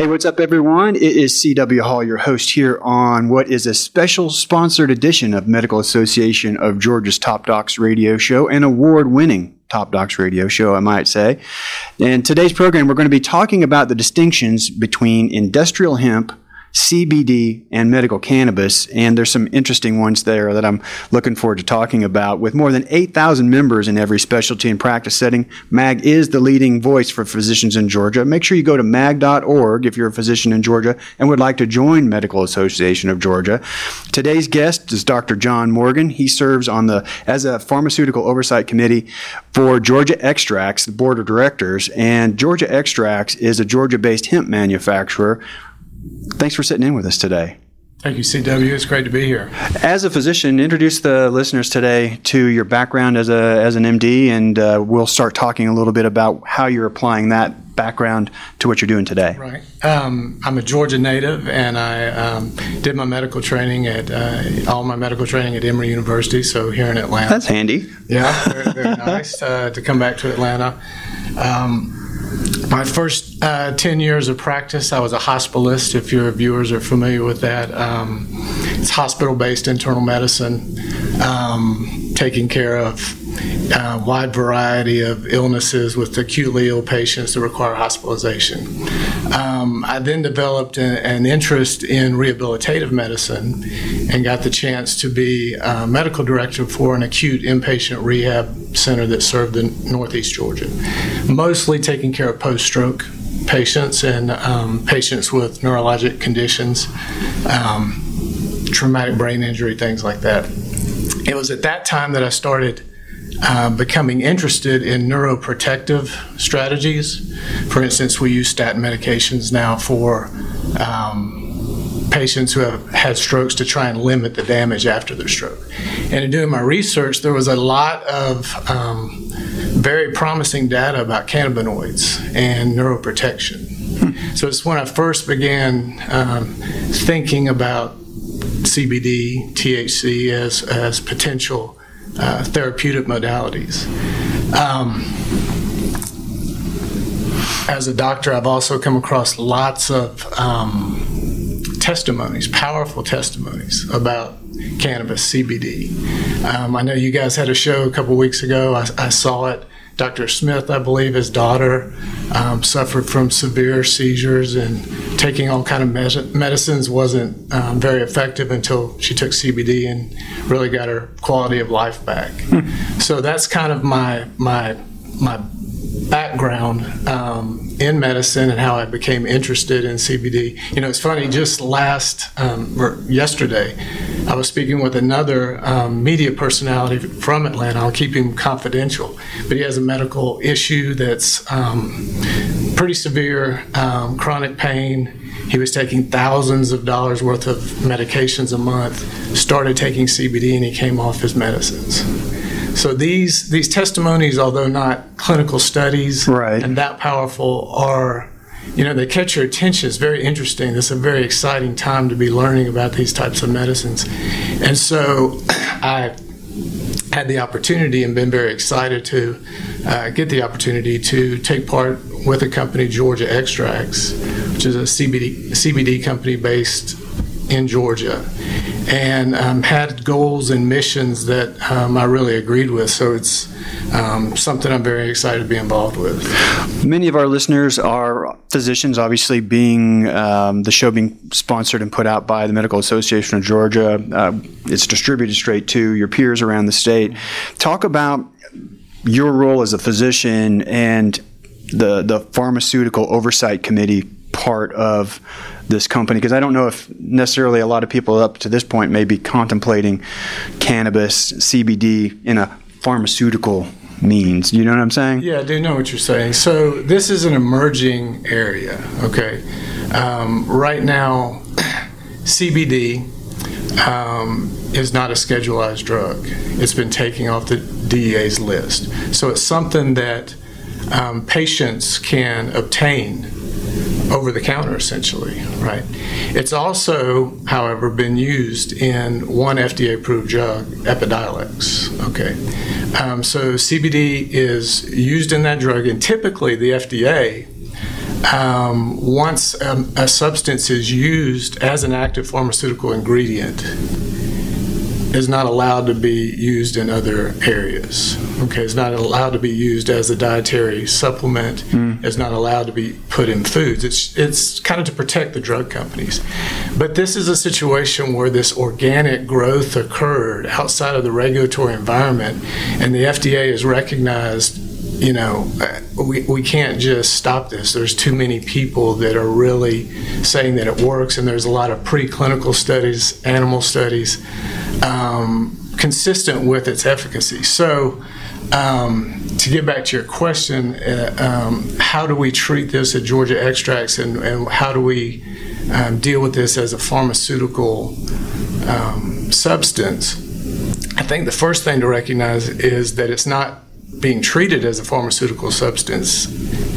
Hey, what's up, everyone? It is C.W. Hall, your host here on what is a special sponsored edition of Medical Association of Georgia's Top Docs radio show, an award winning Top Docs radio show, I might say. In today's program, we're going to be talking about the distinctions between industrial hemp CBD and medical cannabis. And there's some interesting ones there that I'm looking forward to talking about. With more than 8,000 members in every specialty and practice setting, MAG is the leading voice for physicians in Georgia. Make sure you go to mag.org if you're a physician in Georgia and would like to join Medical Association of Georgia. Today's guest is Dr. John Morgan. He serves on the as a pharmaceutical oversight committee for Georgia Extracts, the board of directors. And Georgia Extracts is a Georgia-based hemp manufacturer Thanks for sitting in with us today. Thank you, CW. It's great to be here. As a physician, introduce the listeners today to your background as a as an MD, and uh, we'll start talking a little bit about how you're applying that background to what you're doing today. Right. Um, I'm a Georgia native, and I um, did my medical training at uh, all my medical training at Emory University. So here in Atlanta. That's handy. Yeah, very, very nice uh, to come back to Atlanta. Um, my first uh, 10 years of practice, I was a hospitalist, if your viewers are familiar with that. Um, it's hospital based internal medicine, um, taking care of uh, wide variety of illnesses with acutely ill patients that require hospitalization. Um, I then developed a, an interest in rehabilitative medicine and got the chance to be medical director for an acute inpatient rehab center that served in Northeast Georgia, mostly taking care of post stroke patients and um, patients with neurologic conditions, um, traumatic brain injury, things like that. It was at that time that I started uh, becoming interested in neuroprotective strategies. For instance, we use statin medications now for um, patients who have had strokes to try and limit the damage after their stroke. And in doing my research, there was a lot of um, very promising data about cannabinoids and neuroprotection. Hmm. So it's when I first began um, thinking about CBD, THC as, as potential uh, therapeutic modalities. Um, as a doctor, I've also come across lots of um, testimonies, powerful testimonies about cannabis, CBD. Um, I know you guys had a show a couple weeks ago. I, I saw it. Dr. Smith, I believe, his daughter um, suffered from severe seizures and taking all kind of med- medicines wasn't um, very effective until she took CBD and really got her quality of life back. Hmm. So that's kind of my my my background um, in medicine and how I became interested in CBD. You know, it's funny. Just last um, or yesterday, I was speaking with another um, media personality from Atlanta. I'll keep him confidential, but he has a medical issue that's um, pretty severe, um, chronic pain. He was taking thousands of dollars worth of medications a month. Started taking CBD, and he came off his medicines. So these these testimonies, although not clinical studies right. and that powerful, are you know they catch your attention. It's very interesting. It's a very exciting time to be learning about these types of medicines, and so I had the opportunity and been very excited to uh, get the opportunity to take part with a company, Georgia Extracts, which is a CBD CBD company based in Georgia and um, had goals and missions that um, I really agreed with. So it's um, something I'm very excited to be involved with. Many of our listeners are physicians, obviously, being um, the show being sponsored and put out by the Medical Association of Georgia. Uh, it's distributed straight to your peers around the state. Talk about your role as a physician and the the pharmaceutical oversight committee part of this company because I don't know if necessarily a lot of people up to this point may be contemplating cannabis, CBD in a pharmaceutical means. You know what I'm saying? Yeah, I do know what you're saying. So this is an emerging area. Okay, um, right now, CBD um, is not a schedulized drug. It's been taken off the DEA's list. So it's something that um, patients can obtain over the counter essentially, right? It's also, however, been used in one FDA approved drug, Epidiolex. Okay. Um, so CBD is used in that drug, and typically the FDA um, once um, a substance is used as an active pharmaceutical ingredient, is not allowed to be used in other areas. Okay, it's not allowed to be used as a dietary supplement. Mm. It's not allowed to be put in foods. It's it's kind of to protect the drug companies. But this is a situation where this organic growth occurred outside of the regulatory environment, and the FDA has recognized you know, we, we can't just stop this. There's too many people that are really saying that it works, and there's a lot of preclinical studies, animal studies, um, consistent with its efficacy. So, um, to get back to your question, uh, um, how do we treat this at Georgia Extracts, and, and how do we um, deal with this as a pharmaceutical um, substance? I think the first thing to recognize is that it's not being treated as a pharmaceutical substance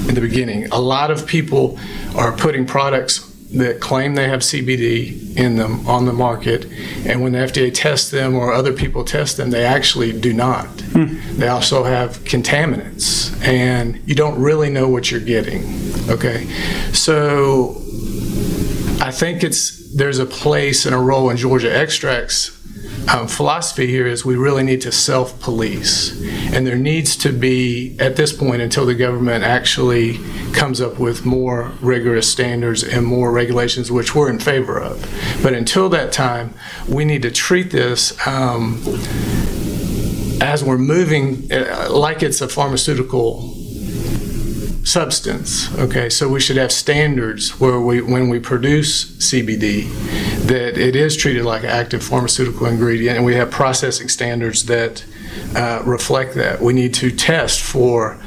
in the beginning. A lot of people are putting products that claim they have CBD in them on the market, and when the FDA tests them or other people test them, they actually do not. Hmm. They also have contaminants, and you don't really know what you're getting. Okay, so I think it's there's a place and a role in Georgia extracts um, philosophy here is we really need to self police. And there needs to be, at this point, until the government actually comes up with more rigorous standards and more regulations, which we're in favor of. But until that time, we need to treat this. Um, as we're moving, uh, like it's a pharmaceutical substance. Okay, so we should have standards where we, when we produce CBD, that it is treated like an active pharmaceutical ingredient, and we have processing standards that uh, reflect that. We need to test for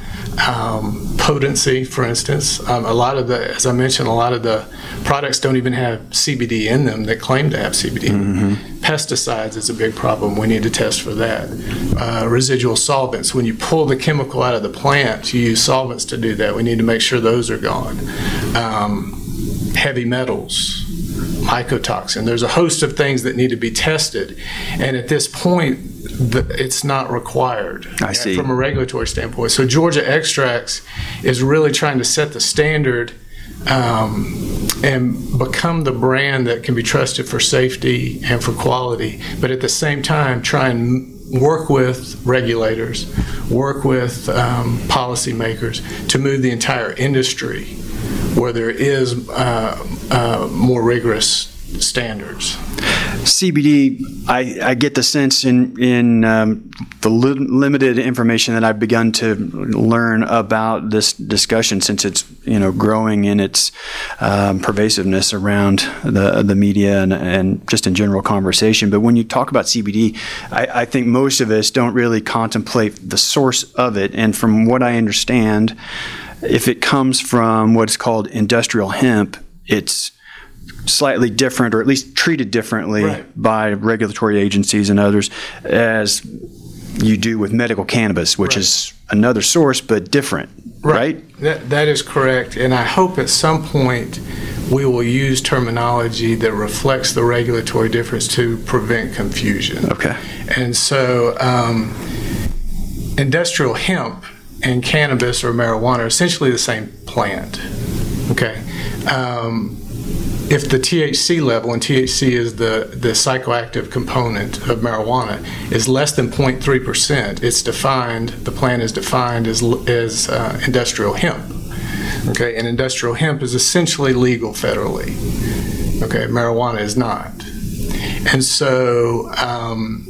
um, potency, for instance. Um, a lot of the, as I mentioned, a lot of the products don't even have CBD in them that claim to have CBD. Mm-hmm. Pesticides is a big problem. We need to test for that. Uh, residual solvents. When you pull the chemical out of the plant, you use solvents to do that. We need to make sure those are gone. Um, heavy metals mycotoxin. There's a host of things that need to be tested, and at this point, the, it's not required. I see. From a regulatory standpoint, so Georgia Extracts is really trying to set the standard. Um, and become the brand that can be trusted for safety and for quality, but at the same time, try and work with regulators, work with um, policymakers to move the entire industry where there is uh, uh, more rigorous standards. CBD, I, I, get the sense in in um, the li- limited information that I've begun to learn about this discussion, since it's you know growing in its um, pervasiveness around the the media and, and just in general conversation. But when you talk about CBD, I, I think most of us don't really contemplate the source of it, and from what I understand if it comes from what's called industrial hemp, it's slightly different or at least treated differently right. by regulatory agencies and others as you do with medical cannabis, which right. is another source but different, right? right? That, that is correct. And I hope at some point we will use terminology that reflects the regulatory difference to prevent confusion. Okay. And so um, industrial hemp and cannabis or marijuana are essentially the same plant. Okay. Um, if the THC level, and THC is the, the psychoactive component of marijuana, is less than 0.3%, it's defined, the plant is defined as, as uh, industrial hemp. Okay, and industrial hemp is essentially legal federally. Okay, marijuana is not. And so, um,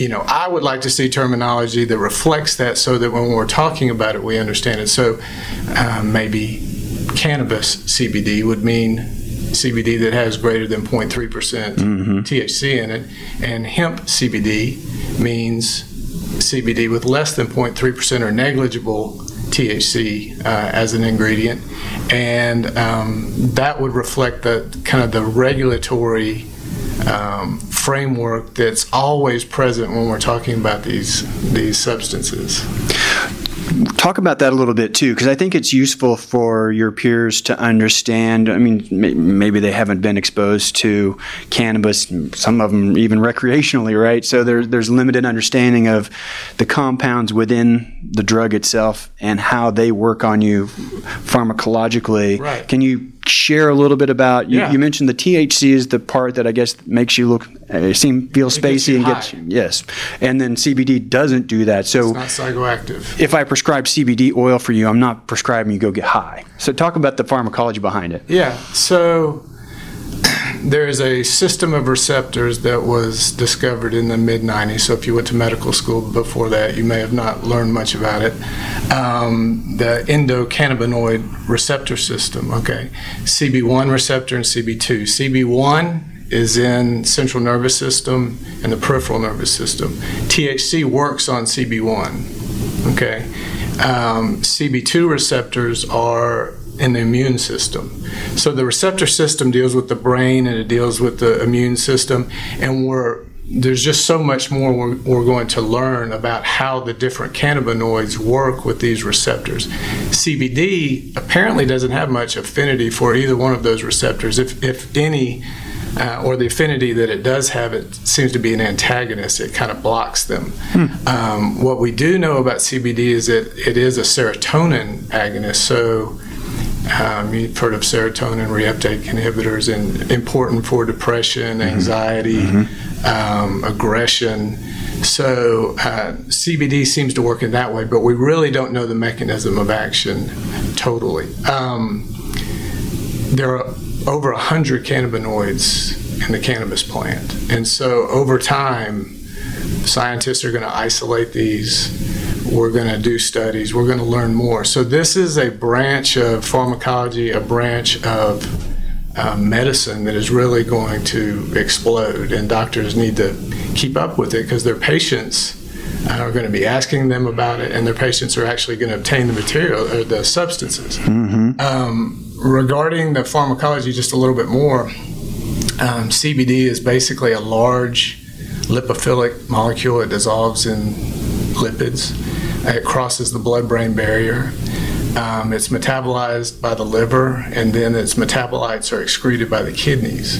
you know, I would like to see terminology that reflects that so that when we're talking about it, we understand it. So um, maybe cannabis CBD would mean CBD that has greater than 0.3% mm-hmm. THC in it, and hemp CBD means CBD with less than 0.3% or negligible THC uh, as an ingredient, and um, that would reflect the kind of the regulatory um, framework that's always present when we're talking about these these substances. Talk about that a little bit too, because I think it's useful for your peers to understand. I mean, maybe they haven't been exposed to cannabis, some of them even recreationally, right? So there's there's limited understanding of the compounds within the drug itself and how they work on you pharmacologically. Right. Can you share a little bit about? You, Yeah. you mentioned the THC is the part that I guess makes you look, uh, seem, feel gets spacey and gets yes, and then CBD doesn't do that. So It's not psychoactive. if I prescribe CBD oil for you, I'm not prescribing you go get high. So talk about the pharmacology behind it. Yeah, so there is a system of receptors that was discovered in the mid 90s. So if you went to medical school before that, you may have not learned much about it. Um, the endocannabinoid receptor system, okay? CB1 receptor and CB2. CB1 is in central nervous system and the peripheral nervous system. THC works on CB1, okay? Um, CB2 receptors are in the immune system. So the receptor system deals with the brain and it deals with the immune system, and we're there's just so much more we're, we're going to learn about how the different cannabinoids work with these receptors. CBD apparently doesn't have much affinity for either one of those receptors, if, if any, uh, or the affinity that it does have, it seems to be an antagonist. It kind of blocks them. Um, what we do know about CBD is that it is a serotonin agonist. So um, you've heard of serotonin reuptake inhibitors, and important for depression, anxiety, um, aggression. So uh, CBD seems to work in that way, but we really don't know the mechanism of action totally. Um, there are over 100 cannabinoids in the cannabis plant. And so over time, scientists are going to isolate these. We're going to do studies. We're going to learn more. So this is a branch of pharmacology, a branch of uh, medicine that is really going to explode. And doctors need to keep up with it because their patients uh, are going to be asking them about it, and their patients are actually going to obtain the material or the substances. Um, regarding the pharmacology, just a little bit more, um, CBD is basically a large lipophilic molecule. It dissolves in lipids. It crosses the blood-brain barrier. Um, it's metabolized by the liver, and then its metabolites are excreted by the kidneys.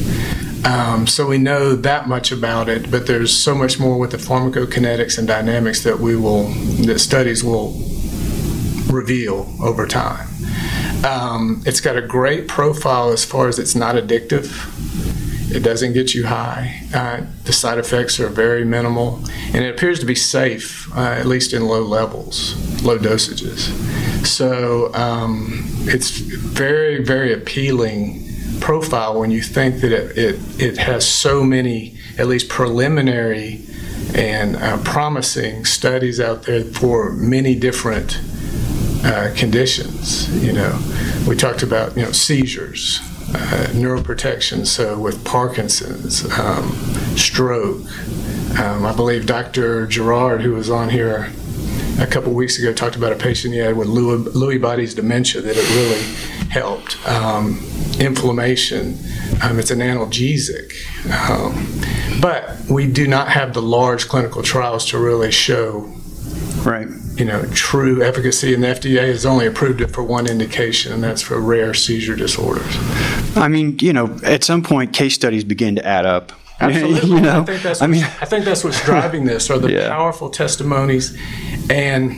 Um, so we know that much about it, but there's so much more with the pharmacokinetics and dynamics that we will, that studies will reveal over time. Um, it's got a great profile as far as it's not addictive. It doesn't get you high. Uh, the side effects are very minimal, and it appears to be safe, uh, at least in low levels, low dosages. So um, it's very, very appealing profile when you think that it, it, it has so many, at least preliminary and uh, promising studies out there for many different uh, conditions. You know, we talked about you know seizures, uh, neuroprotection. So with Parkinson's, um, stroke. Um, I believe Dr. Gerard, who was on here a couple weeks ago, talked about a patient he had with Lewy, Lewy body's dementia that it really helped. Um, inflammation. Um, it's an analgesic. Um, but we do not have the large clinical trials to really show Right. You know, true efficacy, and the FDA has only approved it for one indication, and that's for rare seizure disorders. I mean, you know, at some point, case studies begin to add up. Absolutely, you know, I think that's. I What's, mean, I think that's what's driving this, are the Yeah. powerful testimonies, and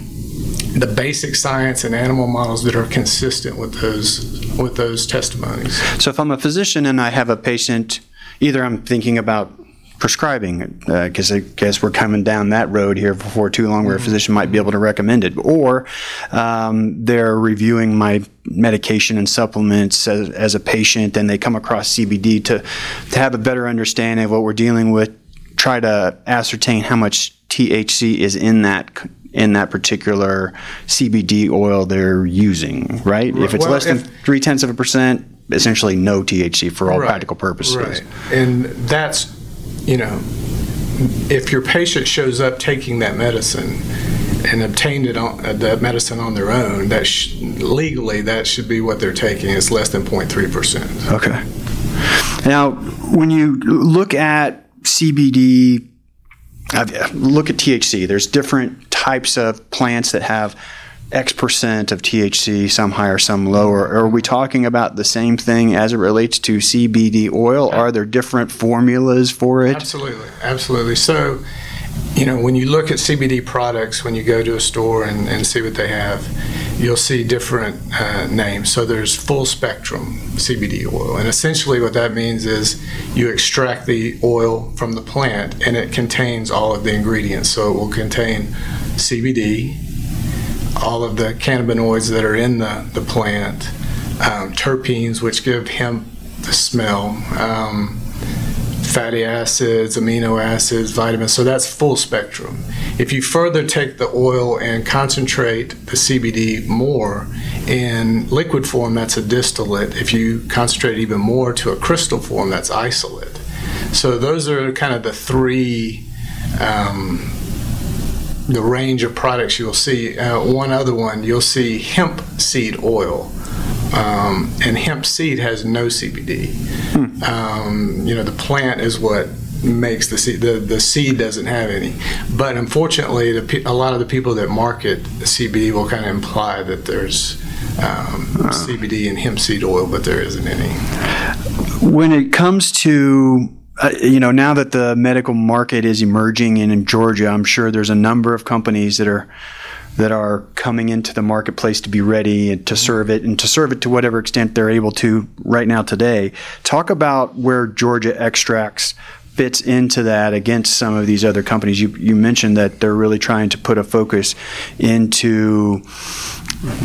the basic science and animal models that are consistent with those with those testimonies. So if I'm a physician and I have a patient, either I'm thinking about prescribing, because I guess we're coming down that road here before too long, where a physician might be able to recommend it, or um, they're reviewing my medication and supplements as, as a patient, and they come across CBD to to have a better understanding of what we're dealing with. Try to ascertain how much THC is in that in that particular CBD oil they're using, right? If it's Well, less than three tenths of a percent, essentially no THC for all Right, practical purposes. Right. And that's, you know, if your patient shows up taking that medicine and obtained it on uh, that medicine on their own, that sh- legally that should be what they're taking. It's less than 0.3 percent. Okay. Now, when you look at CBD, look at THC. There's different types of plants that have X percent of THC, some higher, some lower. Are we talking about the same thing as it relates to CBD oil? Are there different formulas for it? Absolutely, absolutely. So, you know, when you look at CBD products, when you go to a store and, and see what they have, you'll see different uh, names. So there's full spectrum CBD oil. And essentially, what that means is you extract the oil from the plant and it contains all of the ingredients. So it will contain CBD, all of the cannabinoids that are in the, the plant, um, terpenes, which give hemp the smell. Um, fatty acids, amino acids, vitamins. So that's full spectrum. If you further take the oil and concentrate the CBD more in liquid form, that's a distillate. If you concentrate even more to a crystal form, that's isolate. So those are kind of the three. Um, the range of products you'll see. Uh, one other one, you'll see hemp seed oil. Um, and hemp seed has no CBD. Hmm. Um, you know, the plant is what makes the seed. The, the seed doesn't have any. But unfortunately, the, a lot of the people that market CBD will kind of imply that there's um, uh. CBD in hemp seed oil, but there isn't any. When it comes to uh, you know, now that the medical market is emerging in, in Georgia, I'm sure there's a number of companies that are that are coming into the marketplace to be ready to serve it and to serve it to whatever extent they're able to right now today. Talk about where Georgia Extracts fits into that against some of these other companies. You, you mentioned that they're really trying to put a focus into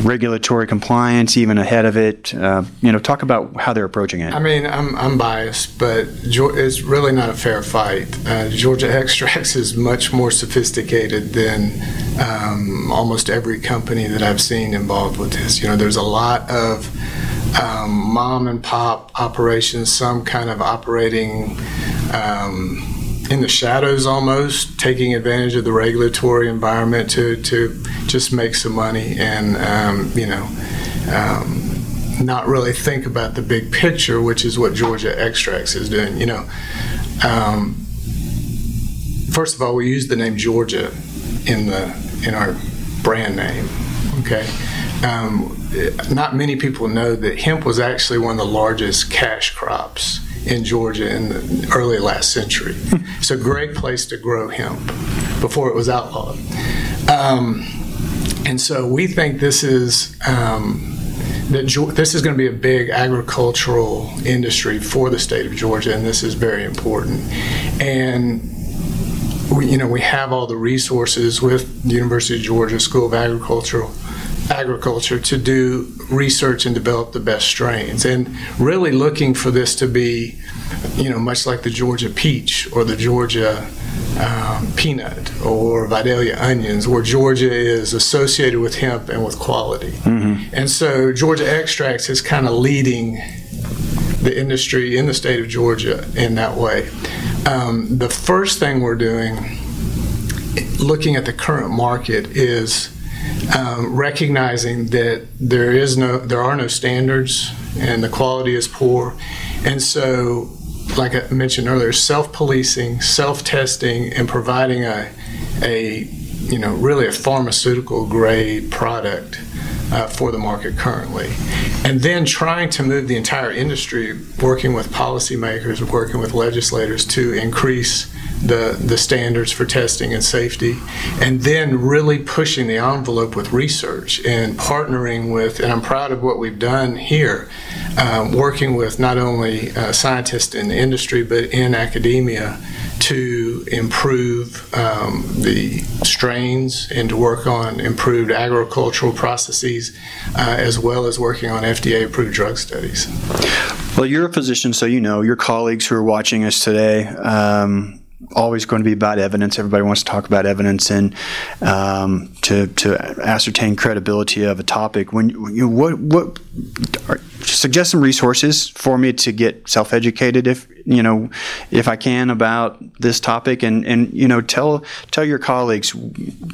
regulatory compliance, even ahead of it. Uh, you know, talk about how they're approaching it. I mean, I'm, I'm biased, but it's really not a fair fight. Uh, Georgia Extracts is much more sophisticated than um, almost every company that I've seen involved with this. You know, there's a lot of um, mom and pop operations, some kind of operating. Um, in the shadows almost, taking advantage of the regulatory environment to, to just make some money and, um, you know, um, not really think about the big picture, which is what Georgia Extracts is doing. You know, um, first of all, we use the name Georgia in the in our brand name. Okay, um, not many people know that hemp was actually one of the largest cash crops in Georgia in the early last century. it's a great place to grow hemp before it was outlawed. Um, and so we think this is um, that this is going to be a big agricultural industry for the state of Georgia, and this is very important. And we, you know, we have all the resources with the University of Georgia School of Agricultural agriculture to do research and develop the best strains and really looking for this to be you know much like the georgia peach or the georgia um, peanut or Vidalia onions, where Georgia is associated with hemp and with quality. Mm-hmm. And so Georgia Extracts is kind of leading the industry in the state of Georgia in that way. Um, the first thing we're doing, looking at the current market, is um, recognizing that there is no, there are no standards, and the quality is poor, and so, like I mentioned earlier, self-policing, self-testing, and providing a, a, you know, really a pharmaceutical grade product uh, for the market currently. And then trying to move the entire industry, working with policymakers, working with legislators to increase the, the standards for testing and safety, and then really pushing the envelope with research and partnering with, and I'm proud of what we've done here, um, working with not only uh, scientists in the industry but in academia to improve um, the strains and to work on improved agricultural processes, uh, as well as working on FDA approved drug studies. Well, you're a physician, so you know your colleagues who are watching us today. Um, always going to be about evidence. Everybody wants to talk about evidence and um, to to ascertain credibility of a topic. When you what what are, suggest some resources for me to get self educated if you know if I can about this topic and and you know tell tell your colleagues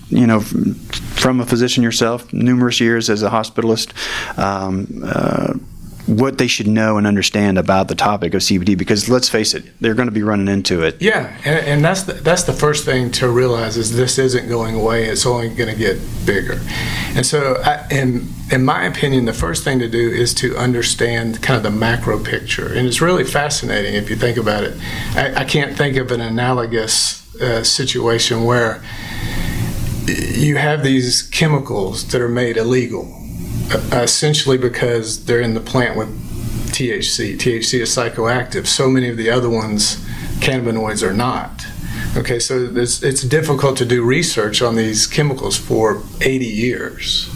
you know from a physician yourself numerous years as a hospitalist. Um, uh, what they should know and understand about the topic of CBD because let's face it, they're going to be running into it. Yeah, and, and that's the, that's the first thing to realize is this isn't going away; it's only going to get bigger. And so, I, in in my opinion, the first thing to do is to understand kind of the macro picture, and it's really fascinating if you think about it. I, I can't think of an analogous uh, situation where you have these chemicals that are made illegal, Uh, essentially because they're in the plant with THC. THC is psychoactive. So many of the other ones, cannabinoids, are not. Okay, so it's, it's difficult to do research on these chemicals for 80 years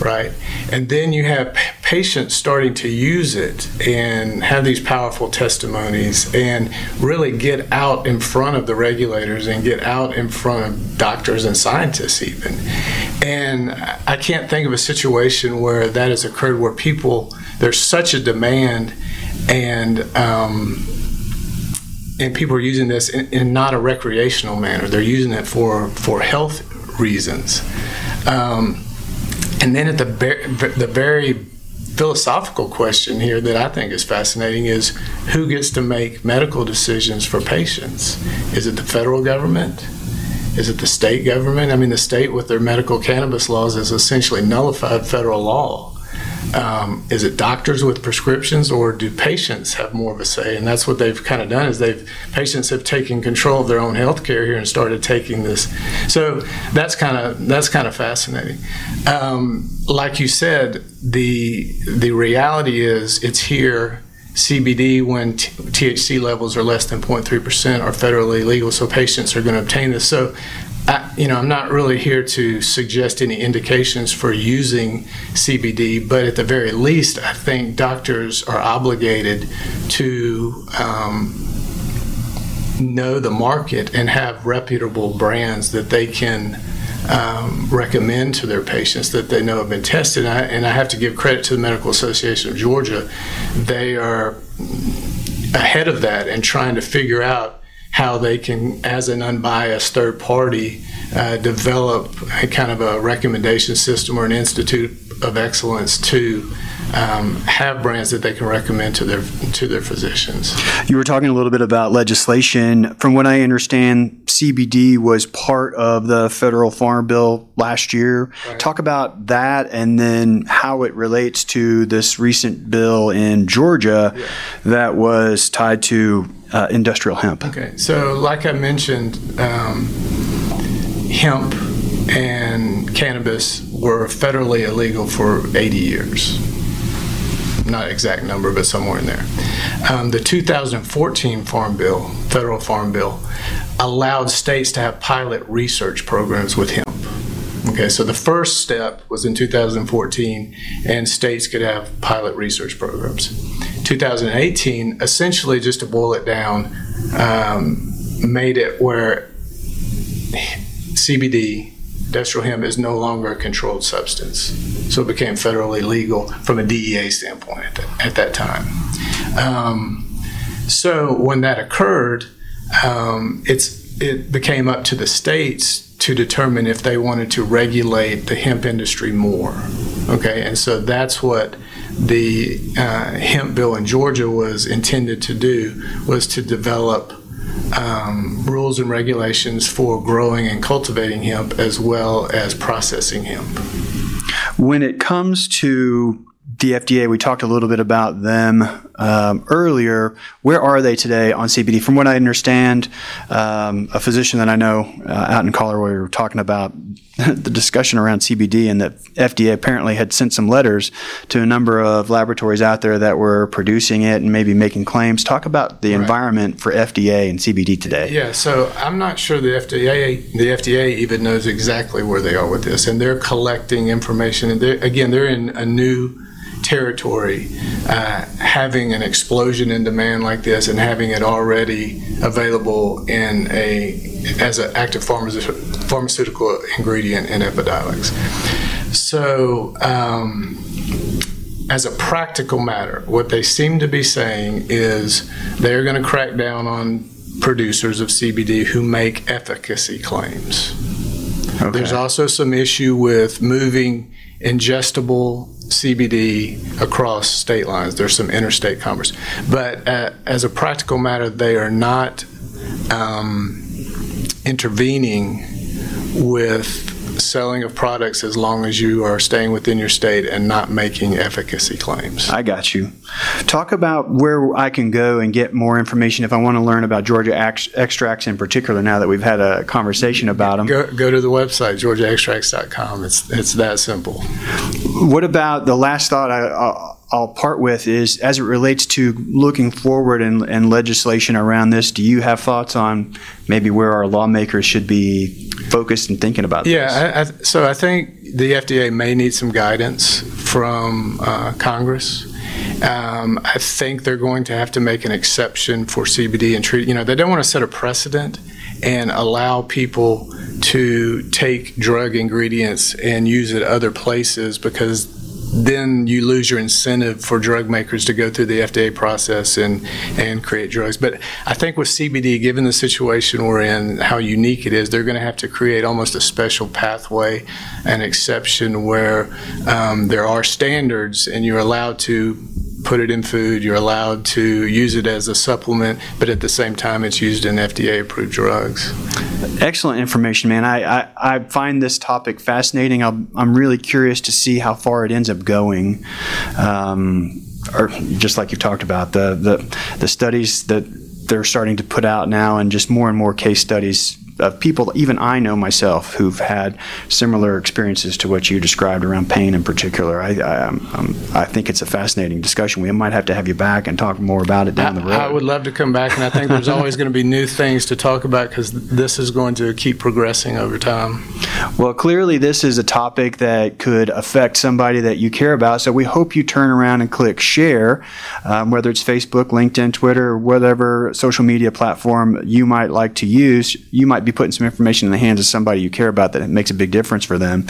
right? And then you have patients starting to use it and have these powerful testimonies and really get out in front of the regulators and get out in front of doctors and scientists, even. And I can't think of a situation where that has occurred where people, there's such a demand and, um, and people are using this in, in, not a recreational manner. They're using it for, for health reasons. Um, and then at the, the very philosophical question here that I think is fascinating is who gets to make medical decisions for patients? Is it the federal government? Is it the state government? I mean, the state with their medical cannabis laws has essentially nullified federal law. Um, is it doctors with prescriptions or do patients have more of a say and that's what they've kind of done is they've patients have taken control of their own health care here and started taking this so that's kind of that's kind of fascinating um, like you said the the reality is it's here CBD when t- THC levels are less than 0.3% are federally legal, so patients are going to obtain this. So I, you know, I'm not really here to suggest any indications for using CBD, but at the very least, I think doctors are obligated to um, know the market and have reputable brands that they can um, recommend to their patients that they know have been tested. And I, and I have to give credit to the Medical Association of Georgia; they are ahead of that and trying to figure out how they can, as an unbiased third party, uh, develop a kind of a recommendation system or an institute of excellence to um, have brands that they can recommend to their to their physicians. You were talking a little bit about legislation. From what I understand, CBD was part of the federal farm bill last year. Right. Talk about that, and then how it relates to this recent bill in Georgia yeah. that was tied to uh, industrial hemp. Okay, so like I mentioned. Um, hemp and cannabis were federally illegal for 80 years. Not exact number, but somewhere in there. Um, the 2014 Farm Bill, federal Farm Bill, allowed states to have pilot research programs with hemp. Okay, so the first step was in 2014, and states could have pilot research programs. 2018, essentially, just to boil it down, um, made it where CBD, industrial hemp, is no longer a controlled substance. So it became federally legal from a DEA standpoint at, the, at that time. Um, so when that occurred, um, it's it became up to the states to determine if they wanted to regulate the hemp industry more. Okay, and so that's what the uh, hemp bill in Georgia was intended to do was to develop um, rules and regulations for growing and cultivating hemp as well as processing hemp. When it comes to the FDA, we talked a little bit about them um, earlier. Where are they today on CBD? From what I understand, um, a physician that I know uh, out in Colorado, we were talking about the discussion around CBD, and that FDA apparently had sent some letters to a number of laboratories out there that were producing it and maybe making claims. Talk about the right. environment for FDA and CBD today. Yeah, so I'm not sure the FDA the FDA even knows exactly where they are with this, and they're collecting information. And they're, again, they're in a new territory, uh, having an explosion in demand like this and having it already available in a as an active pharmaceutical ingredient in Epidiolex. So. Um, as a practical matter, what they seem to be saying is they're going to crack down on producers of CBD who make efficacy claims. Okay. There's also some issue with moving ingestible CBD across state lines. There's some interstate commerce, but uh, as a practical matter, they are not um, intervening with selling of products as long as you are staying within your state and not making efficacy claims. I got you. Talk about where I can go and get more information if I want to learn about Georgia extracts in particular. Now that we've had a conversation about them, go, go to the website georgiaextracts.com. It's it's that simple. What about the last thought I, I'll, I'll part with is as it relates to looking forward and, and legislation around this. Do you have thoughts on maybe where our lawmakers should be focused and thinking about yeah, this? Yeah, so I think the FDA may need some guidance from uh, Congress. Um, I think they're going to have to make an exception for CBD and treat. You know, they don't want to set a precedent and allow people to take drug ingredients and use it other places because then you lose your incentive for drug makers to go through the FDA process and, and create drugs. But I think with CBD, given the situation we're in, how unique it is, they're going to have to create almost a special pathway, an exception where um, there are standards and you're allowed to put it in food. You're allowed to use it as a supplement, but at the same time, it's used in FDA approved drugs. Excellent information, man. I, I, I find this topic fascinating. i am I'm really curious to see how far it ends up going. Um, or just like you talked about, the, the, the studies that they're starting to put out now, and just more and more case studies of people, even I know myself, who've had similar experiences to what you described around pain in particular. I, I, um, I, think it's a fascinating discussion. We might have to have you back and talk more about it down the road. I would love to come back, and I think there's always going to be new things to talk about because this is going to keep progressing over time. Well, clearly, this is a topic that could affect somebody that you care about. So we hope you turn around and click share, um, whether it's Facebook, LinkedIn, Twitter, whatever social media platform you might like to use. You might be putting some information in the hands of somebody you care about that it makes a big difference for them.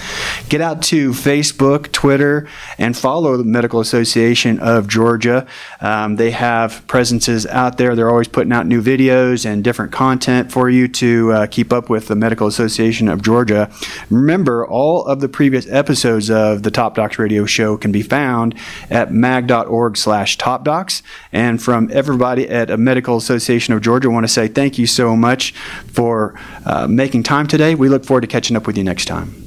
Get out to Facebook, Twitter, and follow the Medical Association of Georgia. Um, they have presences out there. They're always putting out new videos and different content for you to uh, keep up with the Medical Association of Georgia. Remember, all of the previous episodes of the Top Docs Radio Show can be found at mag.org slash topdocs. And from everybody at a Medical Association of Georgia, I want to say thank you so much for Uh, making time today. We look forward to catching up with you next time.